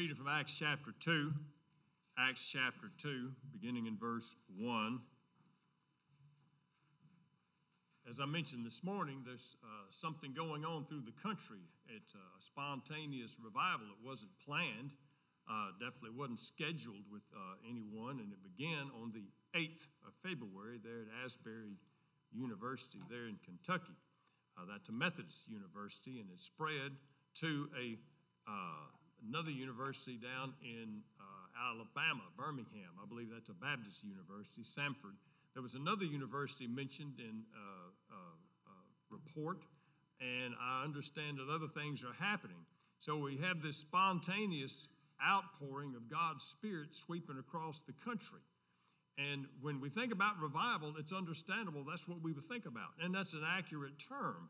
reading from Acts chapter 2. Acts chapter 2, beginning in verse 1. As I mentioned this morning, there's uh, something going on through the country. It's a spontaneous revival. It wasn't planned, uh, definitely wasn't scheduled with uh, anyone, and it began on the 8th of February there at Asbury University, there in Kentucky. Uh, that's a Methodist university, and it spread to a uh, another university down in uh, Alabama, Birmingham. I believe that's a Baptist university, Samford. There was another university mentioned in uh, uh, uh, report, and I understand that other things are happening. So we have this spontaneous outpouring of God's Spirit sweeping across the country. And when we think about revival, it's understandable that's what we would think about, and that's an accurate term.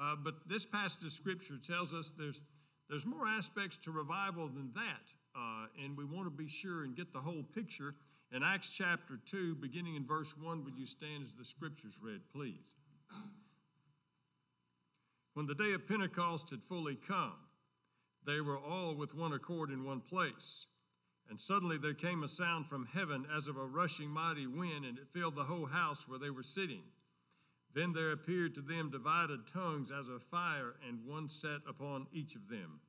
Uh, but this passage of Scripture tells us there's there's more aspects to revival than that, uh, and we want to be sure and get the whole picture. In Acts chapter 2, beginning in verse 1, would you stand as the scriptures read, please? When the day of Pentecost had fully come, they were all with one accord in one place. And suddenly there came a sound from heaven as of a rushing mighty wind, and it filled the whole house where they were sitting. Then there appeared to them divided tongues as of fire, and one sat upon each of them.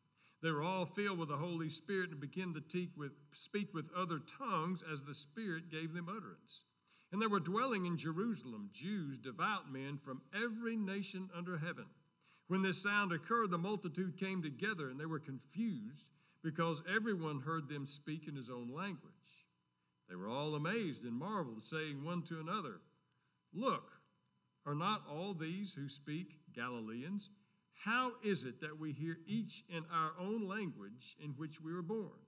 They were all filled with the Holy Spirit and began to with, speak with other tongues as the Spirit gave them utterance. And there were dwelling in Jerusalem Jews, devout men from every nation under heaven. When this sound occurred, the multitude came together, and they were confused because everyone heard them speak in his own language. They were all amazed and marveled, saying one to another, Look, are not all these who speak Galileans? How is it that we hear each in our own language in which we were born?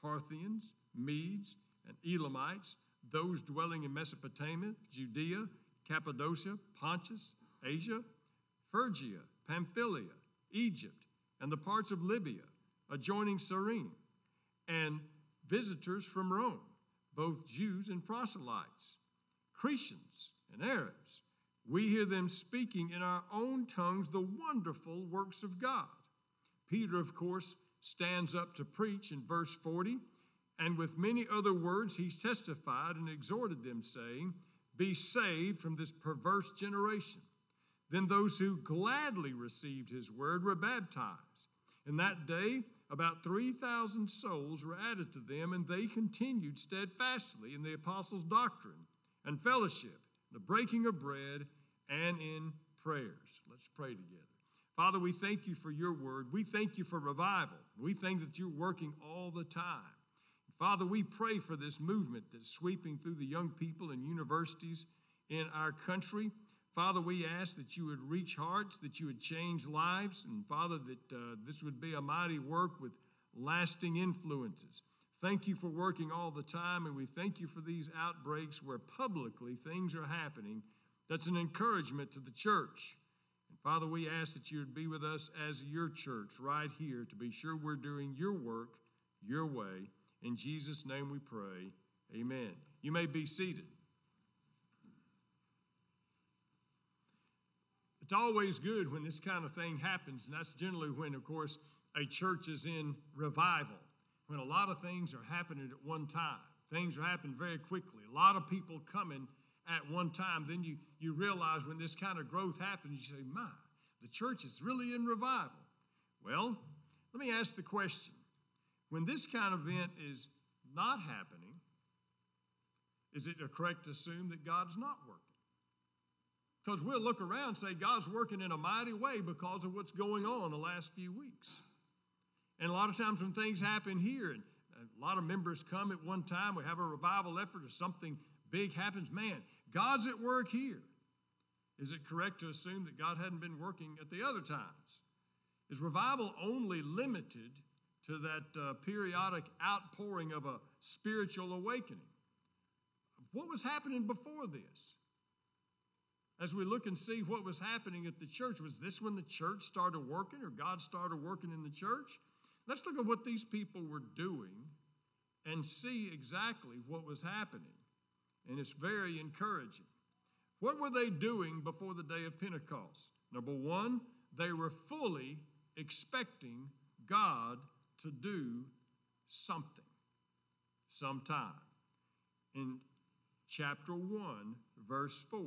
Parthians, Medes, and Elamites, those dwelling in Mesopotamia, Judea, Cappadocia, Pontus, Asia, Phrygia, Pamphylia, Egypt, and the parts of Libya adjoining Cyrene, and visitors from Rome, both Jews and proselytes, Cretians and Arabs we hear them speaking in our own tongues the wonderful works of God. Peter, of course, stands up to preach in verse 40, and with many other words he testified and exhorted them, saying, Be saved from this perverse generation. Then those who gladly received his word were baptized. In that day, about 3,000 souls were added to them, and they continued steadfastly in the apostles' doctrine and fellowship the breaking of bread, and in prayers. Let's pray together. Father, we thank you for your word. We thank you for revival. We think that you're working all the time. Father, we pray for this movement that's sweeping through the young people and universities in our country. Father, we ask that you would reach hearts, that you would change lives, and Father, that uh, this would be a mighty work with lasting influences. Thank you for working all the time, and we thank you for these outbreaks where publicly things are happening. That's an encouragement to the church. And Father, we ask that you would be with us as your church right here to be sure we're doing your work your way. In Jesus' name we pray. Amen. You may be seated. It's always good when this kind of thing happens, and that's generally when, of course, a church is in revival when a lot of things are happening at one time. Things are happening very quickly. A lot of people coming at one time. Then you, you realize when this kind of growth happens, you say, my, the church is really in revival. Well, let me ask the question when this kind of event is not happening, is it correct to assume that God's not working? Because we'll look around and say God's working in a mighty way because of what's going on the last few weeks. And a lot of times when things happen here, and a lot of members come at one time, we have a revival effort or something big happens, man, God's at work here. Is it correct to assume that God hadn't been working at the other times? Is revival only limited to that uh, periodic outpouring of a spiritual awakening? What was happening before this? As we look and see what was happening at the church, was this when the church started working or God started working in the church? Let's look at what these people were doing and see exactly what was happening. And it's very encouraging. What were they doing before the day of Pentecost? Number one, they were fully expecting God to do something, sometime. In chapter 1, verse 4,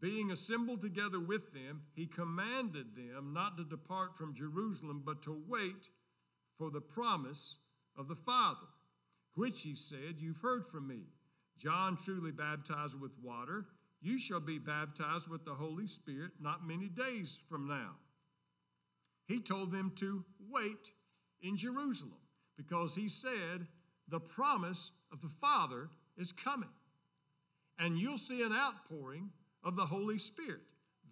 being assembled together with them, he commanded them not to depart from Jerusalem, but to wait for the promise of the Father, which he said, You've heard from me. John truly baptized with water. You shall be baptized with the Holy Spirit not many days from now. He told them to wait in Jerusalem because he said, The promise of the Father is coming. And you'll see an outpouring of the Holy Spirit.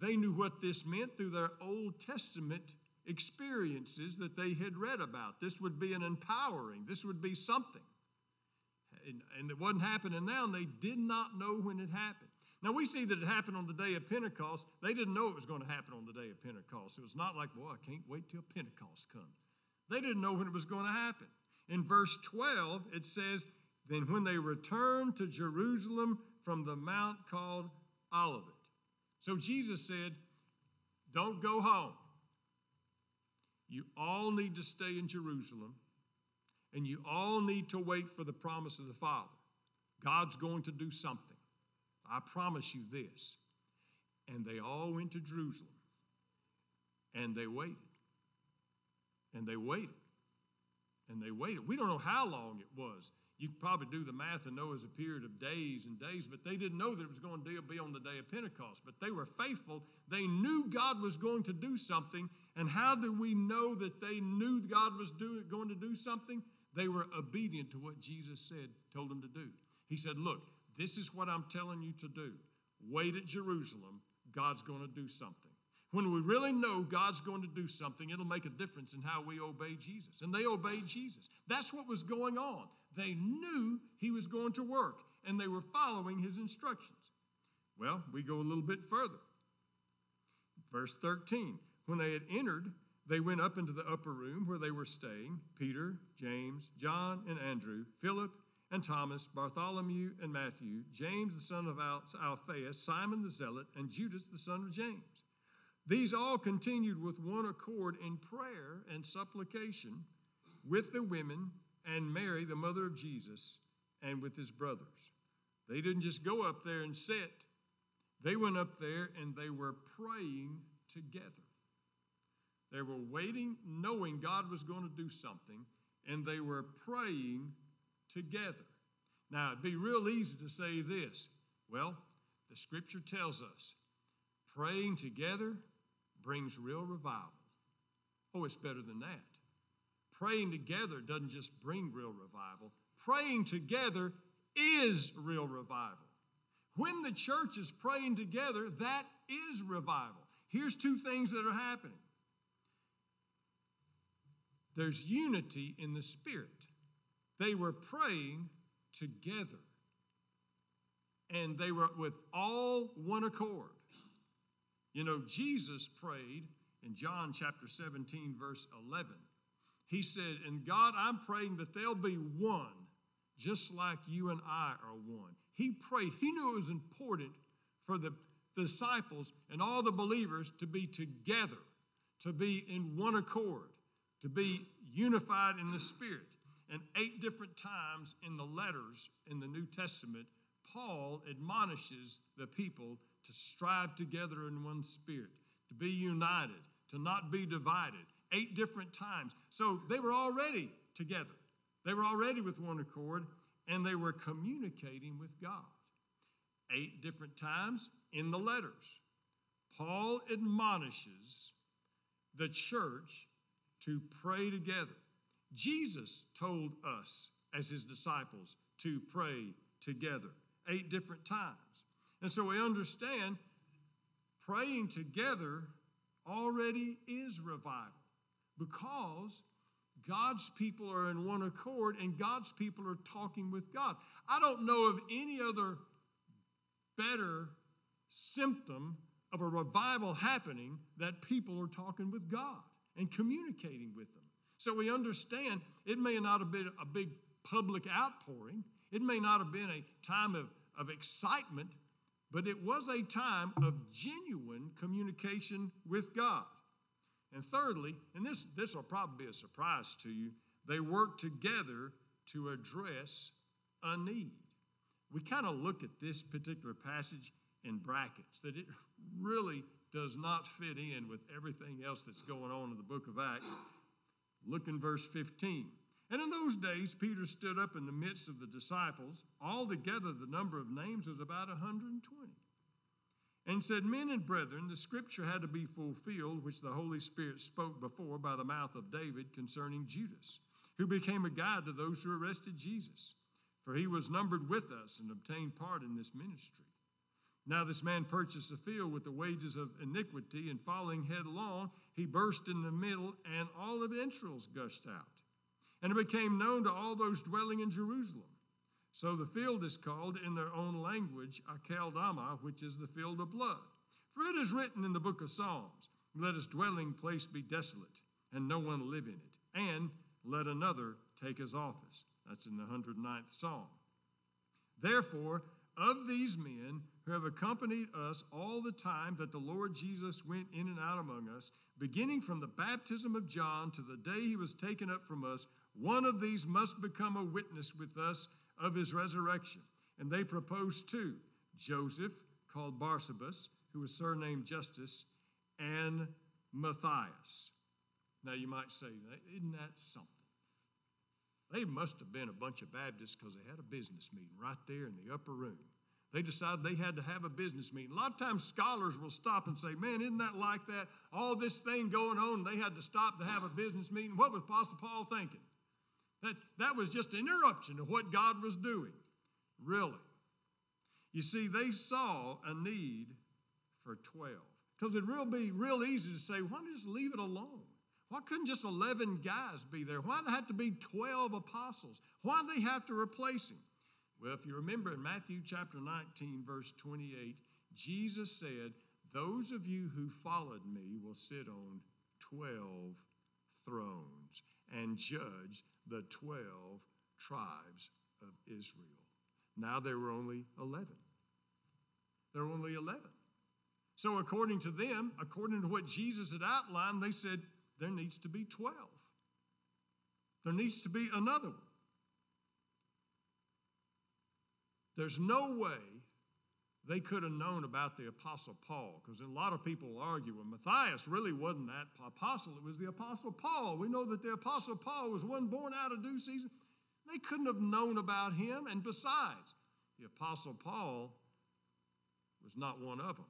They knew what this meant through their Old Testament experiences that they had read about. This would be an empowering, this would be something. And, and it wasn't happening now, and they did not know when it happened. Now we see that it happened on the day of Pentecost. They didn't know it was going to happen on the day of Pentecost. It was not like, well, I can't wait till Pentecost comes. They didn't know when it was going to happen. In verse 12, it says, Then when they returned to Jerusalem from the mount called Olivet. So Jesus said, Don't go home. You all need to stay in Jerusalem, and you all need to wait for the promise of the Father. God's going to do something. I promise you this. And they all went to Jerusalem, and they waited. And they waited. And they waited. We don't know how long it was. You could probably do the math and know it was a period of days and days, but they didn't know that it was going to be on the day of Pentecost. But they were faithful. They knew God was going to do something. And how do we know that they knew God was do, going to do something? They were obedient to what Jesus said, told them to do. He said, Look, this is what I'm telling you to do. Wait at Jerusalem. God's going to do something. When we really know God's going to do something, it'll make a difference in how we obey Jesus. And they obeyed Jesus. That's what was going on. They knew he was going to work, and they were following his instructions. Well, we go a little bit further. Verse 13 When they had entered, they went up into the upper room where they were staying Peter, James, John, and Andrew, Philip, and Thomas, Bartholomew, and Matthew, James the son of Alphaeus, Simon the Zealot, and Judas the son of James. These all continued with one accord in prayer and supplication with the women and Mary, the mother of Jesus, and with his brothers. They didn't just go up there and sit, they went up there and they were praying together. They were waiting, knowing God was going to do something, and they were praying together. Now, it'd be real easy to say this. Well, the scripture tells us praying together brings real revival. Oh, it's better than that. Praying together doesn't just bring real revival, praying together is real revival. When the church is praying together, that is revival. Here's two things that are happening there's unity in the Spirit. They were praying together, and they were with all one accord. You know, Jesus prayed in John chapter 17, verse 11. He said, And God, I'm praying that they'll be one, just like you and I are one. He prayed, he knew it was important for the disciples and all the believers to be together, to be in one accord, to be unified in the Spirit. And eight different times in the letters in the New Testament, Paul admonishes the people to strive together in one spirit, to be united, to not be divided. Eight different times. So they were already together. They were already with one accord, and they were communicating with God. Eight different times in the letters. Paul admonishes the church to pray together. Jesus told us as his disciples to pray together eight different times. And so we understand praying together already is revival because God's people are in one accord and God's people are talking with God. I don't know of any other better symptom of a revival happening that people are talking with God and communicating with them. So we understand it may not have been a big public outpouring, it may not have been a time of, of excitement, but it was a time of genuine communication with God. And thirdly, and this, this will probably be a surprise to you, They worked together to address a need. We kind of look at this particular passage in brackets, that it really does not fit in with everything else that's going on in the book of Acts. Look in verse 15. And in those days, Peter stood up in the midst of the disciples. Altogether, the number of names was about 120. And said, Men and brethren, the scripture had to be fulfilled, which the Holy Spirit spoke before by the mouth of David concerning Judas, who became a guide to those who arrested Jesus. For he was numbered with us and obtained part in this ministry. Now, this man purchased a field with the wages of iniquity, and falling headlong, he burst in the middle, and all of entrails gushed out. And it became known to all those dwelling in Jerusalem. So the field is called in their own language Akeldama, which is the field of blood. For it is written in the book of Psalms, Let his dwelling place be desolate, and no one live in it, and let another take his office. That's in the 109th Psalm. Therefore, of these men who have accompanied us all the time that the Lord Jesus went in and out among us, beginning from the baptism of John to the day he was taken up from us, one of these must become a witness with us of his resurrection. And they proposed two Joseph, called Barsabas, who was surnamed Justus, and Matthias. Now you might say, isn't that something? They must have been a bunch of Baptists because they had a business meeting right there in the upper room. They decided they had to have a business meeting. A lot of times scholars will stop and say, Man, isn't that like that? All this thing going on, they had to stop to have a business meeting. What was Apostle Paul thinking? That, that was just an interruption of what God was doing. Really. You see, they saw a need for 12. Because it'd real be real easy to say, why don't you just leave it alone? Why couldn't just 11 guys be there? Why did it have to be 12 apostles? Why did they have to replace him? Well, if you remember in Matthew chapter 19, verse 28, Jesus said, Those of you who followed me will sit on 12 thrones and judge the 12 tribes of Israel. Now there were only 11. There were only 11. So, according to them, according to what Jesus had outlined, they said, there needs to be 12. There needs to be another one. There's no way they could have known about the Apostle Paul, because a lot of people argue, well, Matthias really wasn't that apostle, it was the Apostle Paul. We know that the Apostle Paul was one born out of due season. They couldn't have known about him, and besides, the Apostle Paul was not one of them.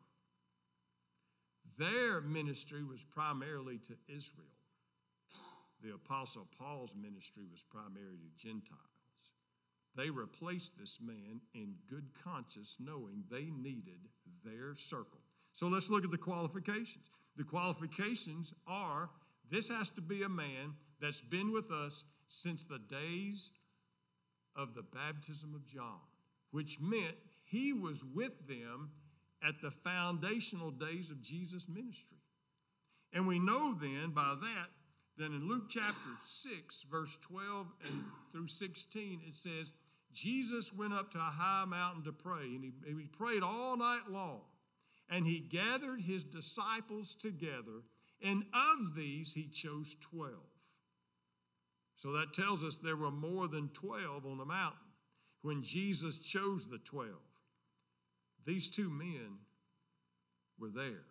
Their ministry was primarily to Israel. The Apostle Paul's ministry was primarily to Gentiles. They replaced this man in good conscience, knowing they needed their circle. So let's look at the qualifications. The qualifications are this has to be a man that's been with us since the days of the baptism of John, which meant he was with them at the foundational days of Jesus' ministry. And we know then by that, then in Luke chapter 6, verse 12 and through 16, it says, Jesus went up to a high mountain to pray, and he, he prayed all night long. And he gathered his disciples together, and of these he chose 12. So that tells us there were more than 12 on the mountain when Jesus chose the 12. These two men were there.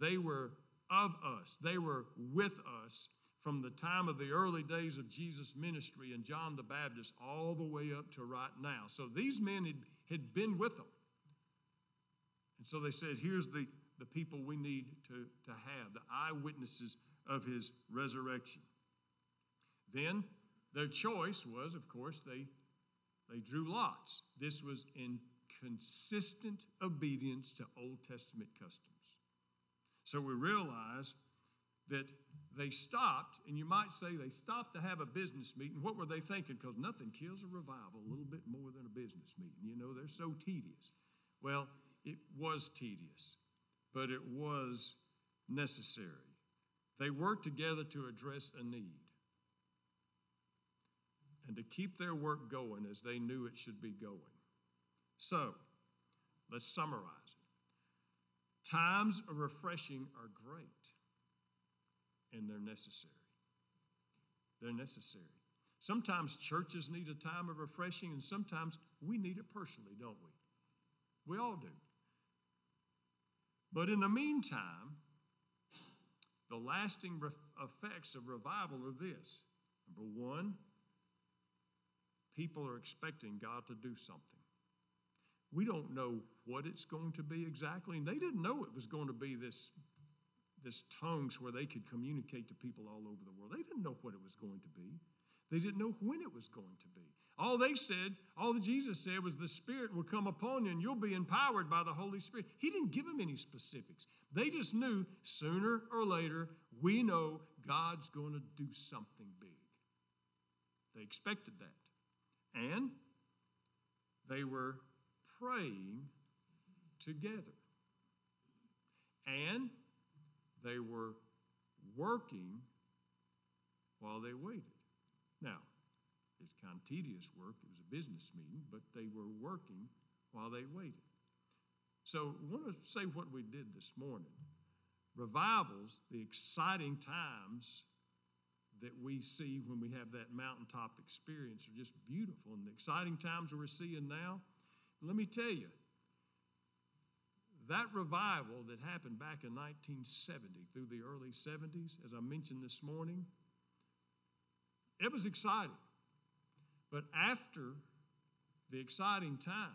They were of us, they were with us from the time of the early days of Jesus' ministry and John the Baptist all the way up to right now. So these men had, had been with them. And so they said, here's the, the people we need to, to have, the eyewitnesses of his resurrection. Then their choice was, of course, they, they drew lots. This was in consistent obedience to Old Testament customs. So we realize that they stopped, and you might say they stopped to have a business meeting. What were they thinking? Because nothing kills a revival a little bit more than a business meeting. You know, they're so tedious. Well, it was tedious, but it was necessary. They worked together to address a need and to keep their work going as they knew it should be going. So, let's summarize it. Times of refreshing are great and they're necessary. they're necessary. Sometimes churches need a time of refreshing, and sometimes we need it personally, don't we? We all do. But in the meantime, the lasting effects of revival are this number one, people are expecting God to do something. We don't know what it's going to be exactly, and they didn't know it was going to be this, this tongues where they could communicate to people all over the world. They didn't know what it was going to be. They didn't know when it was going to be. All they said, all that Jesus said was the Spirit will come upon you and you'll be empowered by the Holy Spirit. He didn't give them any specifics. They just knew sooner or later, we know God's going to do something big. They expected that. And they were praying together. And they were working while they waited. Now, it's kind of tedious work. It was a business meeting, but they were working while they waited. So, I want to say what we did this morning. Revivals, the exciting times that we see when we have that mountaintop experience, are just beautiful. And the exciting times we're seeing now, let me tell you, that revival that happened back in 1970 through the early 70s, as I mentioned this morning, it was exciting. But after the exciting time,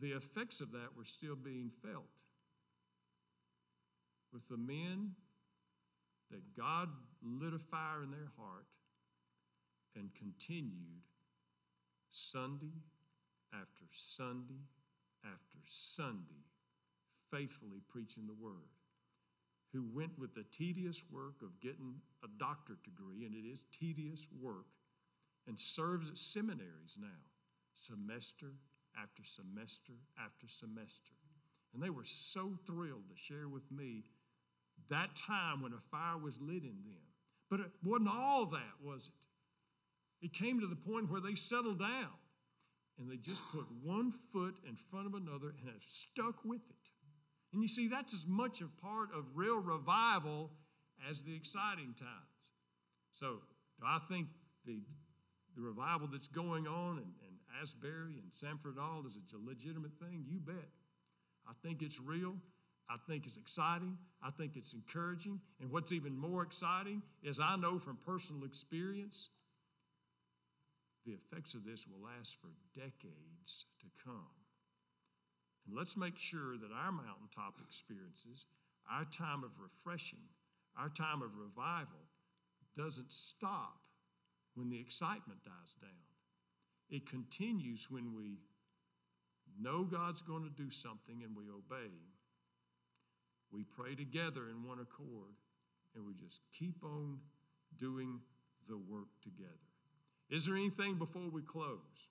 the effects of that were still being felt. With the men that God lit a fire in their heart and continued Sunday after Sunday after Sunday, faithfully preaching the Word who went with the tedious work of getting a doctorate degree, and it is tedious work, and serves at seminaries now, semester after semester after semester. And they were so thrilled to share with me that time when a fire was lit in them. But it wasn't all that, was it? It came to the point where they settled down and they just put one foot in front of another and have stuck with it. And you see, that's as much a part of real revival as the exciting times. So, do I think the, the revival that's going on in, in Asbury and Samford All is a legitimate thing? You bet. I think it's real. I think it's exciting. I think it's encouraging. And what's even more exciting is I know from personal experience the effects of this will last for decades to come. And let's make sure that our mountaintop experiences, our time of refreshing, our time of revival doesn't stop when the excitement dies down. It continues when we know God's going to do something and we obey. We pray together in one accord and we just keep on doing the work together. Is there anything before we close?